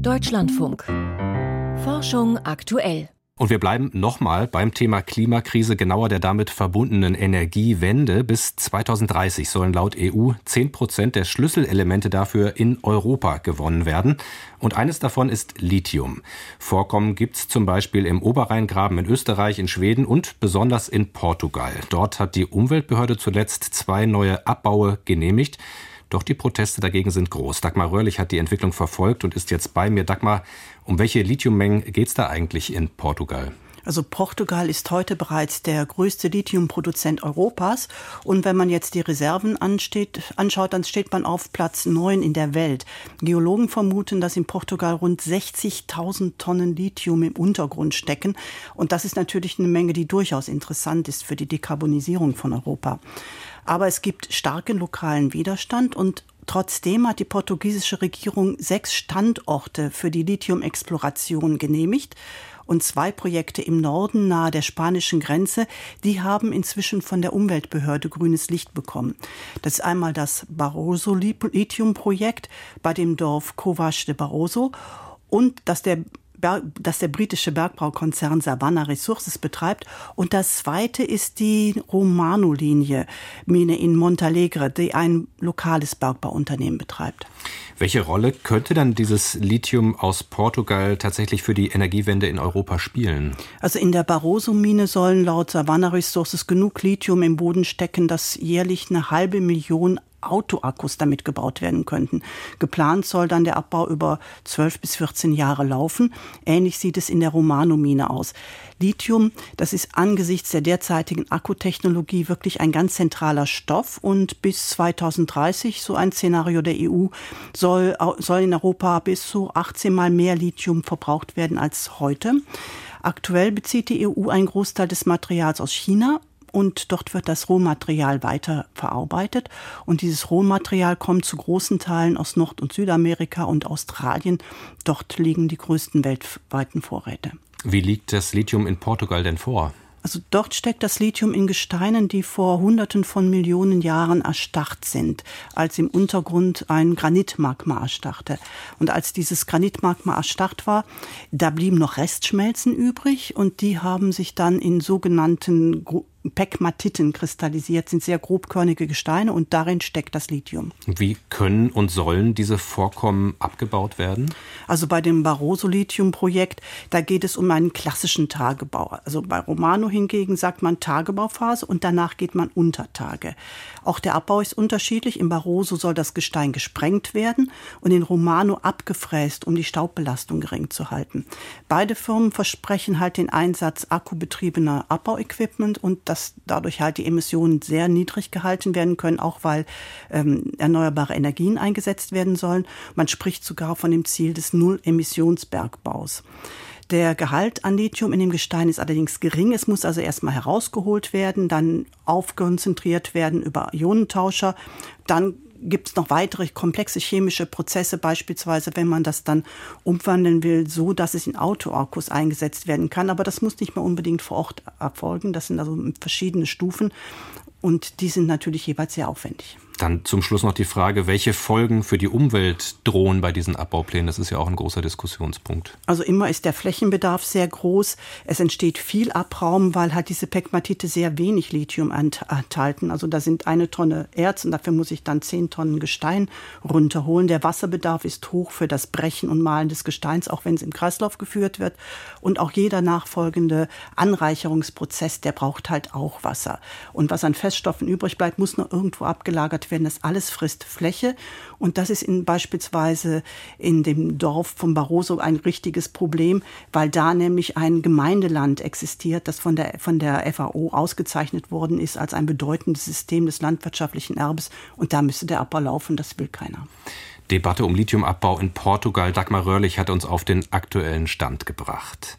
Deutschlandfunk. Forschung aktuell. Und wir bleiben nochmal beim Thema Klimakrise, genauer der damit verbundenen Energiewende. Bis 2030 sollen laut EU 10 Prozent der Schlüsselelemente dafür in Europa gewonnen werden. Und eines davon ist Lithium. Vorkommen gibt es zum Beispiel im Oberrheingraben in Österreich, in Schweden und besonders in Portugal. Dort hat die Umweltbehörde zuletzt zwei neue Abbaue genehmigt. Doch die Proteste dagegen sind groß. Dagmar Röhrlich hat die Entwicklung verfolgt und ist jetzt bei mir. Dagmar, um welche Lithiummengen geht es da eigentlich in Portugal? Also Portugal ist heute bereits der größte Lithiumproduzent Europas. Und wenn man jetzt die Reserven ansteht, anschaut, dann steht man auf Platz 9 in der Welt. Geologen vermuten, dass in Portugal rund 60.000 Tonnen Lithium im Untergrund stecken. Und das ist natürlich eine Menge, die durchaus interessant ist für die Dekarbonisierung von Europa. Aber es gibt starken lokalen Widerstand und Trotzdem hat die portugiesische Regierung sechs Standorte für die Lithium-Exploration genehmigt. Und zwei Projekte im Norden nahe der spanischen Grenze, die haben inzwischen von der Umweltbehörde grünes Licht bekommen. Das ist einmal das Barroso-Lithium-Projekt bei dem Dorf Covas de Barroso und das der das der britische Bergbaukonzern Savannah Resources betreibt. Und das zweite ist die Romano-Linie, Mine in Montalegre, die ein lokales Bergbauunternehmen betreibt. Welche Rolle könnte dann dieses Lithium aus Portugal tatsächlich für die Energiewende in Europa spielen? Also in der Barroso-Mine sollen laut Savannah Resources genug Lithium im Boden stecken, dass jährlich eine halbe Million Autoakkus damit gebaut werden könnten. Geplant soll dann der Abbau über 12 bis 14 Jahre laufen. Ähnlich sieht es in der Romano-Mine aus. Lithium, das ist angesichts der derzeitigen Akkutechnologie wirklich ein ganz zentraler Stoff und bis 2030, so ein Szenario der EU, soll, soll in Europa bis zu 18 mal mehr Lithium verbraucht werden als heute. Aktuell bezieht die EU einen Großteil des Materials aus China und dort wird das Rohmaterial weiter verarbeitet. Und dieses Rohmaterial kommt zu großen Teilen aus Nord- und Südamerika und Australien. Dort liegen die größten weltweiten Vorräte. Wie liegt das Lithium in Portugal denn vor? Also dort steckt das Lithium in Gesteinen, die vor Hunderten von Millionen Jahren erstarrt sind, als im Untergrund ein Granitmagma erstarrte. Und als dieses Granitmagma erstarrt war, da blieben noch Restschmelzen übrig und die haben sich dann in sogenannten Pegmatiten kristallisiert, sind sehr grobkörnige Gesteine und darin steckt das Lithium. Wie können und sollen diese Vorkommen abgebaut werden? Also bei dem Barroso-Lithium-Projekt, da geht es um einen klassischen Tagebau. Also bei Romano hingegen sagt man Tagebauphase und danach geht man unter Tage. Auch der Abbau ist unterschiedlich. Im Barroso soll das Gestein gesprengt werden und in Romano abgefräst, um die Staubbelastung gering zu halten. Beide Firmen versprechen halt den Einsatz akkubetriebener Abbauequipment und dass dadurch halt die Emissionen sehr niedrig gehalten werden können, auch weil ähm, erneuerbare Energien eingesetzt werden sollen. Man spricht sogar von dem Ziel des Null-Emissionsbergbaus. Der Gehalt an Lithium in dem Gestein ist allerdings gering. Es muss also erstmal herausgeholt werden, dann aufkonzentriert werden über Ionentauscher. Dann gibt es noch weitere komplexe chemische Prozesse, beispielsweise wenn man das dann umwandeln will, so dass es in Autoakkus eingesetzt werden kann. Aber das muss nicht mehr unbedingt vor Ort erfolgen. Das sind also verschiedene Stufen und die sind natürlich jeweils sehr aufwendig. Dann zum Schluss noch die Frage, welche Folgen für die Umwelt drohen bei diesen Abbauplänen? Das ist ja auch ein großer Diskussionspunkt. Also immer ist der Flächenbedarf sehr groß. Es entsteht viel Abraum, weil halt diese Pegmatite sehr wenig Lithium enthalten. Also da sind eine Tonne Erz und dafür muss ich dann zehn Tonnen Gestein runterholen. Der Wasserbedarf ist hoch für das Brechen und Malen des Gesteins, auch wenn es im Kreislauf geführt wird. Und auch jeder nachfolgende Anreicherungsprozess, der braucht halt auch Wasser. Und was an Feststoffen übrig bleibt, muss noch irgendwo abgelagert werden. Das alles frisst Fläche. Und das ist in, beispielsweise in dem Dorf von Barroso ein richtiges Problem, weil da nämlich ein Gemeindeland existiert, das von der, von der FAO ausgezeichnet worden ist als ein bedeutendes System des landwirtschaftlichen Erbes. Und da müsste der Abbau laufen. Das will keiner. Debatte um Lithiumabbau in Portugal. Dagmar Röhrlich hat uns auf den aktuellen Stand gebracht.